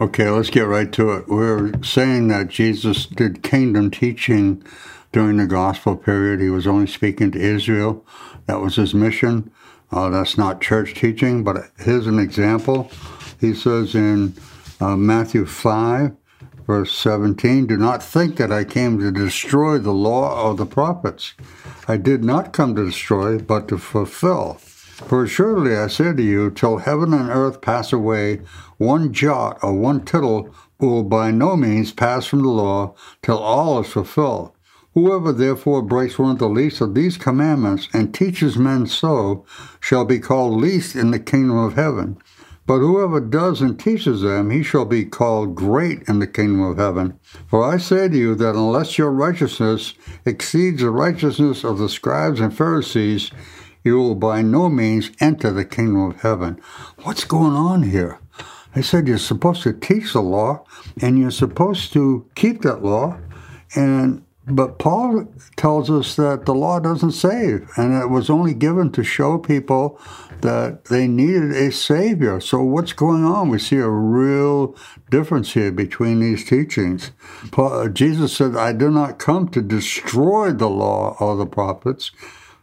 Okay, let's get right to it. We're saying that Jesus did kingdom teaching during the gospel period. He was only speaking to Israel. That was his mission. Uh, that's not church teaching, but here's an example. He says in uh, Matthew 5, verse 17, Do not think that I came to destroy the law or the prophets. I did not come to destroy, but to fulfill. For surely I say to you, till heaven and earth pass away, one jot or one tittle will by no means pass from the law till all is fulfilled. Whoever therefore breaks one of the least of these commandments and teaches men so shall be called least in the kingdom of heaven. But whoever does and teaches them, he shall be called great in the kingdom of heaven. For I say to you that unless your righteousness exceeds the righteousness of the scribes and Pharisees, you will by no means enter the kingdom of heaven. What's going on here? I said you're supposed to teach the law and you're supposed to keep that law. And but Paul tells us that the law doesn't save, and it was only given to show people that they needed a savior. So what's going on? We see a real difference here between these teachings. Paul, Jesus said, "I do not come to destroy the law or the prophets."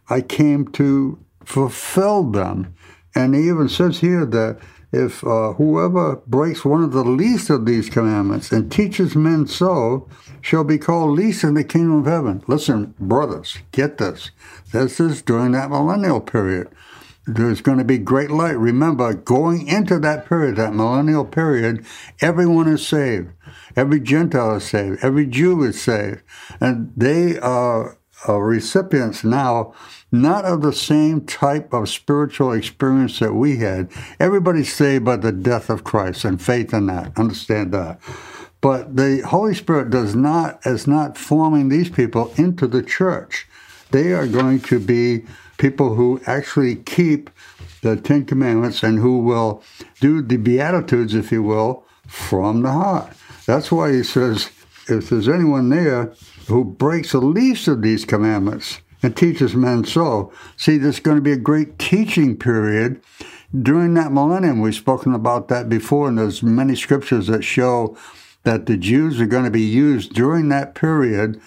I came to fulfill them. And he even says here that if uh, whoever breaks one of the least of these commandments and teaches men so shall be called least in the kingdom of heaven. Listen, brothers, get this. This is during that millennial period. There's going to be great light. Remember, going into that period, that millennial period, everyone is saved. Every Gentile is saved. Every Jew is saved. And they are uh, recipients now not of the same type of spiritual experience that we had. Everybody's saved by the death of Christ and faith in that. Understand that. But the Holy Spirit does not is not forming these people into the church. They are going to be people who actually keep the Ten Commandments and who will do the Beatitudes, if you will, from the heart. That's why he says, if there's anyone there who breaks the least of these commandments and teaches men so. See, there's going to be a great teaching period during that millennium. We've spoken about that before, and there's many scriptures that show that the Jews are going to be used during that period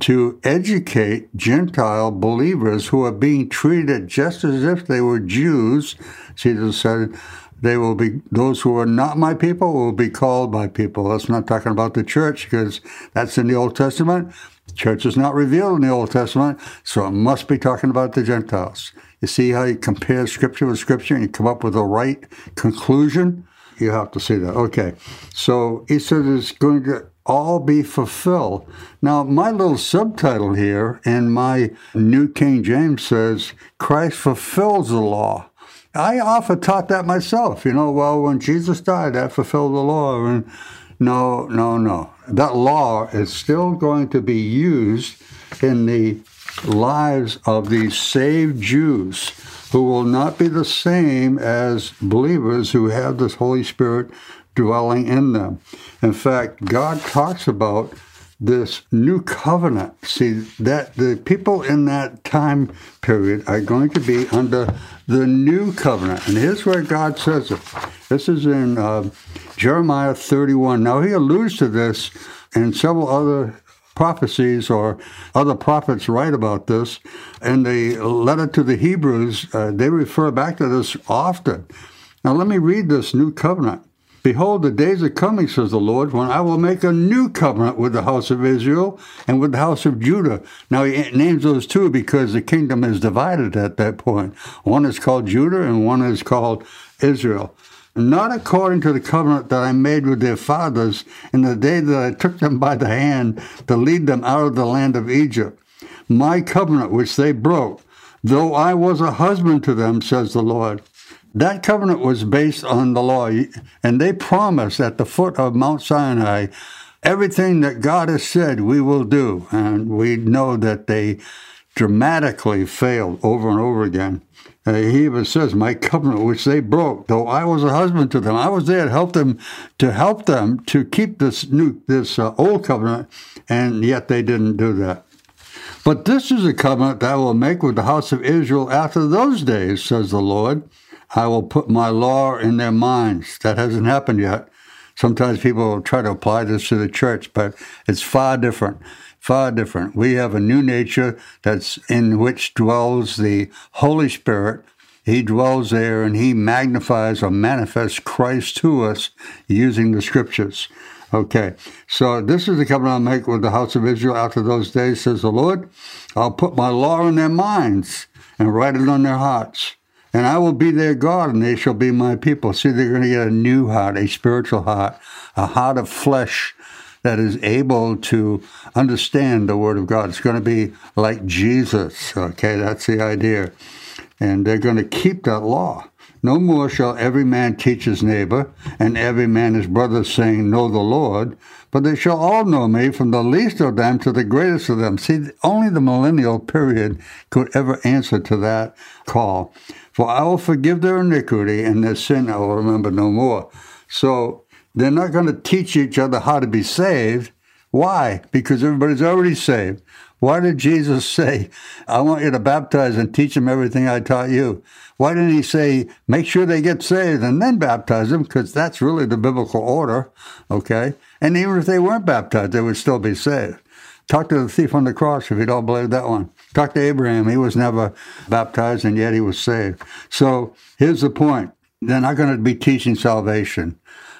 to educate Gentile believers who are being treated just as if they were Jews. See, Jesus said, they will be those who are not my people will be called my people. That's not talking about the church because that's in the Old Testament. The church is not revealed in the Old Testament, so it must be talking about the Gentiles. You see how you compare scripture with scripture and you come up with the right conclusion? You have to see that. Okay. So he said it's going to all be fulfilled. Now, my little subtitle here in my New King James says, Christ fulfills the law. I often taught that myself. You know, well, when Jesus died, that fulfilled the law. And no, no, no. That law is still going to be used in the lives of these saved Jews who will not be the same as believers who have this Holy Spirit dwelling in them. In fact, God talks about this new covenant. See, that the people in that time period are going to be under the new covenant. And here's where God says it. This is in uh, Jeremiah 31. Now, he alludes to this and several other prophecies or other prophets write about this. In the letter to the Hebrews, uh, they refer back to this often. Now, let me read this new covenant. Behold, the days are coming, says the Lord, when I will make a new covenant with the house of Israel and with the house of Judah. Now, he names those two because the kingdom is divided at that point. One is called Judah and one is called Israel. Not according to the covenant that I made with their fathers in the day that I took them by the hand to lead them out of the land of Egypt. My covenant which they broke, though I was a husband to them, says the Lord. That covenant was based on the law, and they promised at the foot of Mount Sinai everything that God has said we will do. And we know that they dramatically failed over and over again. Uh, he even says, "My covenant, which they broke, though I was a husband to them, I was there to help them, to help them to keep this new, this uh, old covenant, and yet they didn't do that." But this is a covenant that I will make with the house of Israel after those days, says the Lord. I will put my law in their minds. That hasn't happened yet, Sometimes people try to apply this to the church, but it's far different. Far different. We have a new nature that's in which dwells the Holy Spirit. He dwells there and he magnifies or manifests Christ to us using the scriptures. Okay, so this is the covenant I'll make with the house of Israel after those days, says the Lord. I'll put my law in their minds and write it on their hearts. And I will be their God, and they shall be my people. See, they're going to get a new heart, a spiritual heart, a heart of flesh that is able to understand the Word of God. It's going to be like Jesus. Okay, that's the idea. And they're going to keep that law. No more shall every man teach his neighbor, and every man his brother, saying, Know the Lord, but they shall all know me, from the least of them to the greatest of them. See, only the millennial period could ever answer to that call. For I will forgive their iniquity, and their sin I will remember no more. So they're not going to teach each other how to be saved. Why? Because everybody's already saved. Why did Jesus say, I want you to baptize and teach them everything I taught you? Why didn't he say, make sure they get saved and then baptize them? Because that's really the biblical order, okay? And even if they weren't baptized, they would still be saved. Talk to the thief on the cross if you don't believe that one. Talk to Abraham. He was never baptized and yet he was saved. So here's the point. They're not going to be teaching salvation.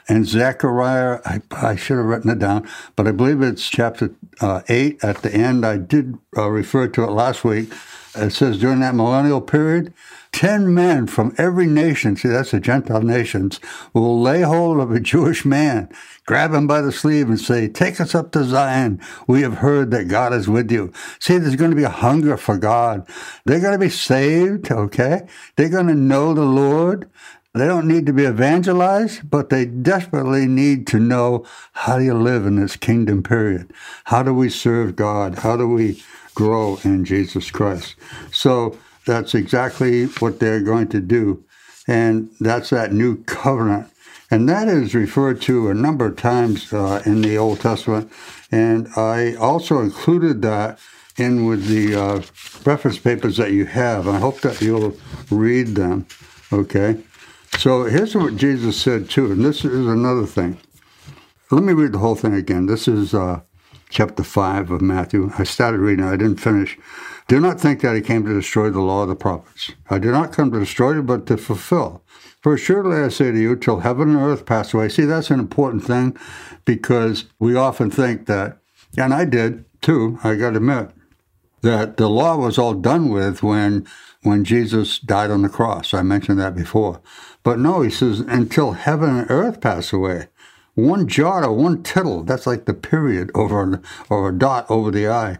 And Zechariah, I, I, should have written it down, but I believe it's chapter uh, 8 at the end. I did uh, refer to it last week. It says during that millennial period, 10 men from every nation, see, that's the Gentile nations, will lay hold of a Jewish man, grab him by the sleeve, and say, Take us up to Zion. We have heard that God is with you. See, there's going to be a hunger for God. They're going to be saved, okay? They're going to know the Lord. They don't need to be evangelized, but they desperately need to know how do you live in this kingdom period? How do we serve God? How do we grow in Jesus Christ? So that's exactly what they're going to do. And that's that new covenant. And that is referred to a number of times uh, in the Old Testament. And I also included that in with the uh, reference papers that you have. I hope that you'll read them. Okay. So here's what Jesus said too, and this is another thing. Let me read the whole thing again. This is uh, chapter 5 of Matthew. I started reading, I didn't finish. Do not think that I came to destroy the law of the prophets. I did not come to destroy it, but to fulfill. For surely I say to you, till heaven and earth pass away. See, that's an important thing because we often think that, and I did too, I got to admit, that the law was all done with when when Jesus died on the cross. I mentioned that before. But no, he says, until heaven and earth pass away. One jot or one tittle, that's like the period over or a dot over the I,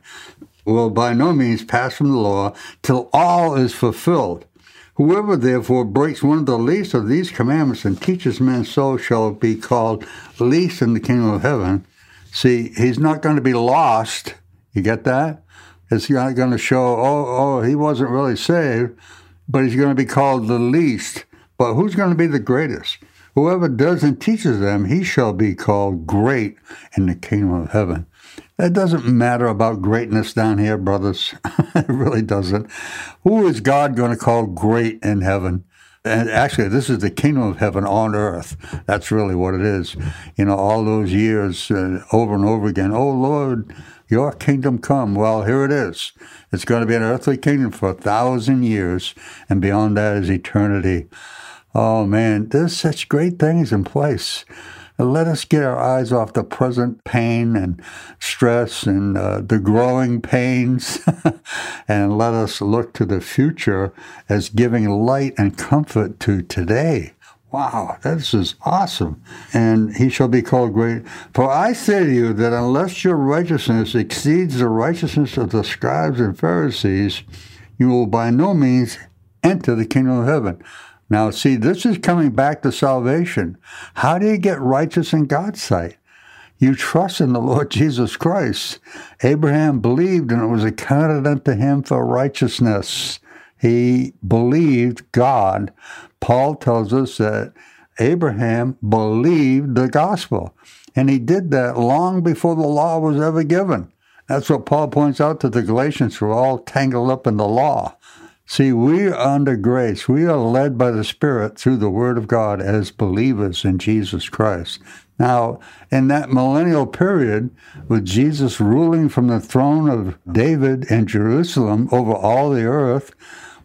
will by no means pass from the law till all is fulfilled. Whoever therefore breaks one of the least of these commandments and teaches men so shall be called least in the kingdom of heaven. See, he's not going to be lost. You get that? It's not going to show, oh, oh, he wasn't really saved, but he's going to be called the least. But who's going to be the greatest? Whoever does and teaches them, he shall be called great in the kingdom of heaven. It doesn't matter about greatness down here, brothers. it really doesn't. Who is God going to call great in heaven? And actually, this is the kingdom of heaven on earth. That's really what it is. You know, all those years uh, over and over again. Oh, Lord, your kingdom come. Well, here it is. It's going to be an earthly kingdom for a thousand years, and beyond that is eternity. Oh man, there's such great things in place. Let us get our eyes off the present pain and stress and uh, the growing pains, and let us look to the future as giving light and comfort to today. Wow, this is awesome. And he shall be called great. For I say to you that unless your righteousness exceeds the righteousness of the scribes and Pharisees, you will by no means enter the kingdom of heaven. Now, see, this is coming back to salvation. How do you get righteous in God's sight? You trust in the Lord Jesus Christ. Abraham believed, and it was accounted unto him for righteousness. He believed God. Paul tells us that Abraham believed the gospel, and he did that long before the law was ever given. That's what Paul points out to the Galatians who are all tangled up in the law. See, we are under grace. We are led by the Spirit through the Word of God as believers in Jesus Christ. Now, in that millennial period, with Jesus ruling from the throne of David in Jerusalem over all the earth,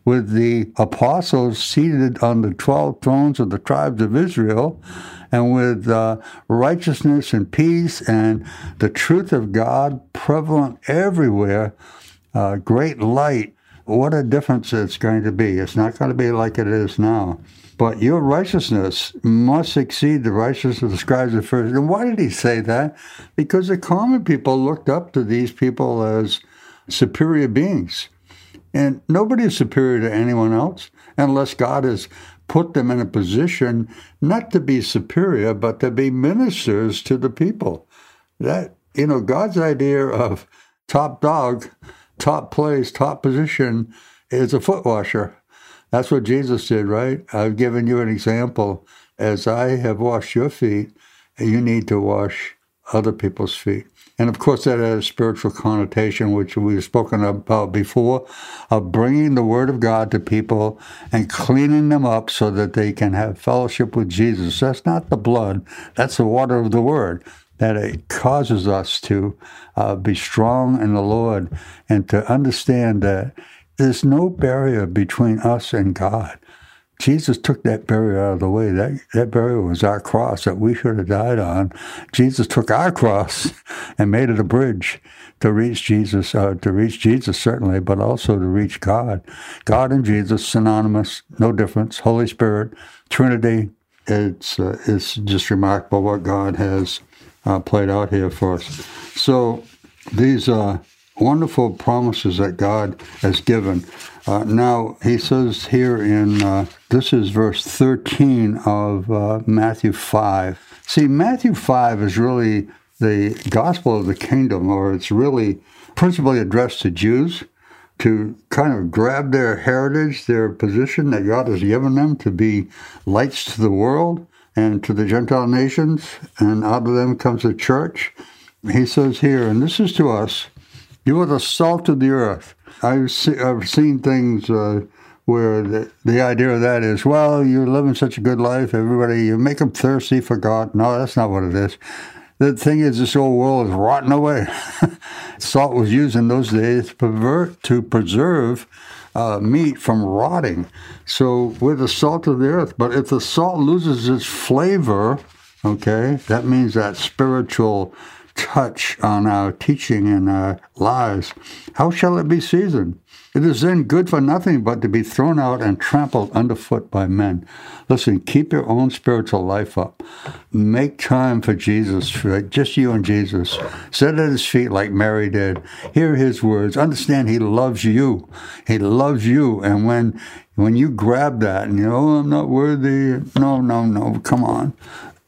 with the apostles seated on the 12 thrones of the tribes of Israel, and with uh, righteousness and peace and the truth of God prevalent everywhere, uh, great light. What a difference it's going to be. It's not going to be like it is now. But your righteousness must exceed the righteousness of the scribes and Pharisees. And why did he say that? Because the common people looked up to these people as superior beings. And nobody is superior to anyone else unless God has put them in a position not to be superior, but to be ministers to the people. That, you know, God's idea of top dog, top place, top position is a foot washer. That's what Jesus did, right? I've given you an example. As I have washed your feet, you need to wash other people's feet. And of course, that has a spiritual connotation, which we've spoken about before, of bringing the Word of God to people and cleaning them up so that they can have fellowship with Jesus. That's not the blood, that's the water of the Word. That it causes us to uh, be strong in the Lord and to understand that there's no barrier between us and God. Jesus took that barrier out of the way. That, that barrier was our cross that we should have died on. Jesus took our cross and made it a bridge to reach Jesus, uh, to reach Jesus certainly, but also to reach God. God and Jesus, synonymous, no difference. Holy Spirit, Trinity. It's, uh, it's just remarkable what God has uh, played out here for us. So these are wonderful promises that God has given. Uh, now, he says here in, uh, this is verse 13 of uh, Matthew 5. See, Matthew 5 is really the gospel of the kingdom, or it's really principally addressed to Jews to kind of grab their heritage, their position that God has given them to be lights to the world and to the Gentile nations, and out of them comes the church. He says here, and this is to us, you are the salt of the earth. I've, see, I've seen things uh, where the, the idea of that is, well, you're living such a good life, everybody, you make them thirsty for God. No, that's not what it is. The thing is, this old world is rotting away. Salt was used in those days to, pervert, to preserve uh, meat from rotting. So we're the salt of the earth. But if the salt loses its flavor, okay, that means that spiritual touch on our teaching and our lives, how shall it be seasoned? It is then good for nothing but to be thrown out and trampled underfoot by men. Listen, keep your own spiritual life up. Make time for Jesus, for just you and Jesus. Sit at his feet like Mary did. Hear his words. Understand he loves you. He loves you. And when when you grab that and you know, oh, I'm not worthy. No, no, no. Come on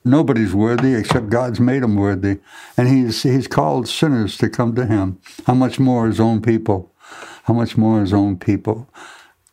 nobody's worthy except God's made him worthy. And he's, he's called sinners to come to him. How much more his own people? How much more his own people?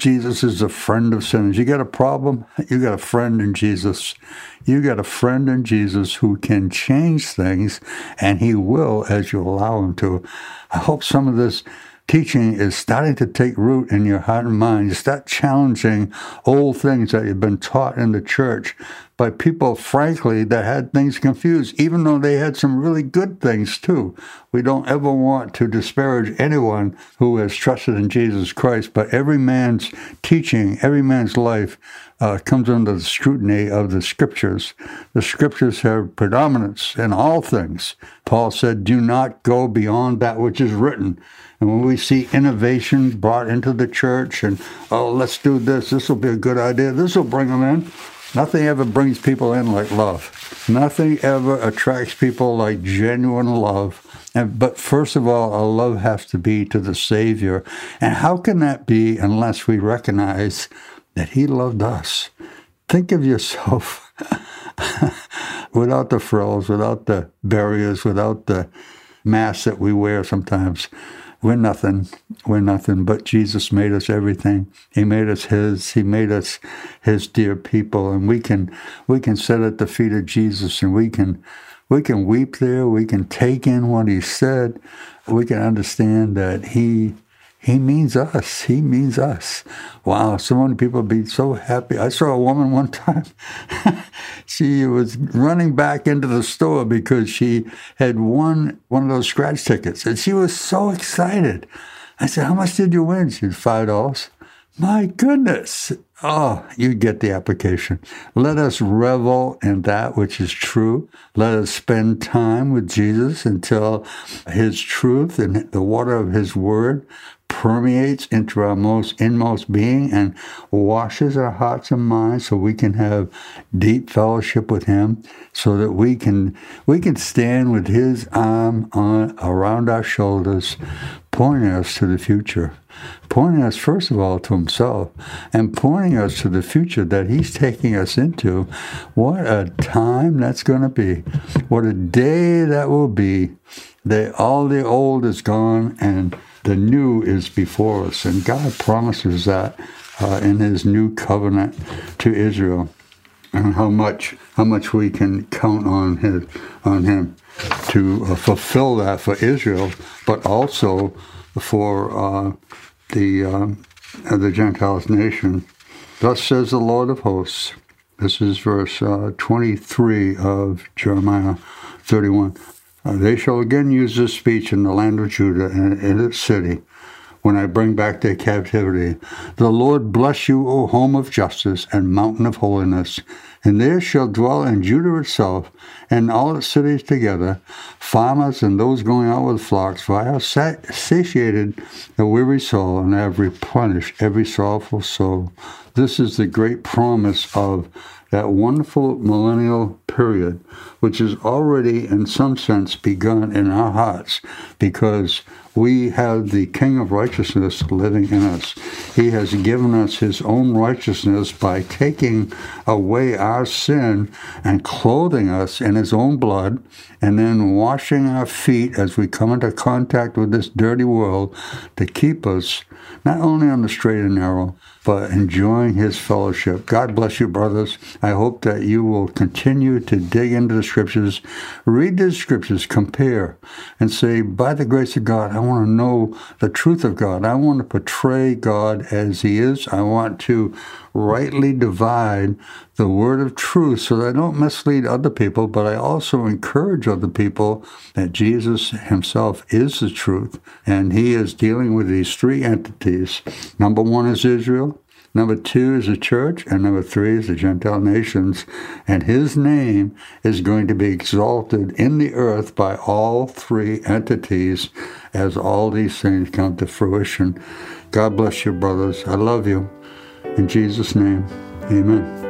Jesus is a friend of sinners. You got a problem? You got a friend in Jesus. You got a friend in Jesus who can change things, and he will as you allow him to. I hope some of this teaching is starting to take root in your heart and mind. You start challenging old things that you've been taught in the church by people, frankly, that had things confused, even though they had some really good things too. We don't ever want to disparage anyone who has trusted in Jesus Christ, but every man's teaching, every man's life uh, comes under the scrutiny of the scriptures. The scriptures have predominance in all things. Paul said, Do not go beyond that which is written. And when we see innovation brought into the church and, oh, let's do this, this will be a good idea, this will bring them in, Nothing ever brings people in like love. Nothing ever attracts people like genuine love. And, but first of all, our love has to be to the Savior. And how can that be unless we recognize that He loved us? Think of yourself without the frills, without the barriers, without the mask that we wear sometimes. We're nothing. We're nothing. But Jesus made us everything. He made us His. He made us His dear people, and we can we can sit at the feet of Jesus, and we can we can weep there. We can take in what He said. We can understand that He He means us. He means us. Wow, so many people be so happy. I saw a woman one time. she was running back into the store because she had won one of those scratch tickets, and she was so excited. I said, "How much did you win?" She said, five dollars. My goodness. Oh, you get the application. Let us revel in that which is true. Let us spend time with Jesus until his truth and the water of his word permeates into our most inmost being and washes our hearts and minds so we can have deep fellowship with him so that we can we can stand with his arm on around our shoulders pointing us to the future pointing us first of all to himself and pointing us to the future that he's taking us into. What a time that's going to be. What a day that will be. That all the old is gone and the new is before us. And God promises that uh, in his new covenant to Israel. And how much how much we can count on his on him to uh, fulfill that for Israel, but also for uh, the uh, the Gentiles nation. Thus says the Lord of hosts. This is verse uh, 23 of Jeremiah 31. Uh, they shall again use this speech in the land of Judah and in its city when I bring back their captivity. The Lord bless you, O home of justice and mountain of holiness. And there shall dwell in Judah itself and all its cities together, farmers and those going out with flocks, for I have satiated the weary soul and I have replenished every sorrowful soul. This is the great promise of that wonderful millennial period, which has already, in some sense, begun in our hearts because we have the King of righteousness living in us. He has given us his own righteousness by taking away our sin and clothing us in his own blood and then washing our feet as we come into contact with this dirty world to keep us not only on the straight and narrow, but enjoying his fellowship. God bless you, brothers. I hope that you will continue to dig into the scriptures, read the scriptures, compare, and say, by the grace of God, I want to know the truth of God. I want to portray God as he is. I want to rightly divide the word of truth so that I don't mislead other people, but I also encourage other people that Jesus himself is the truth. And he is dealing with these three entities. Number one is Israel. Number two is the church, and number three is the Gentile nations. And his name is going to be exalted in the earth by all three entities as all these things come to fruition. God bless you, brothers. I love you. In Jesus' name, amen.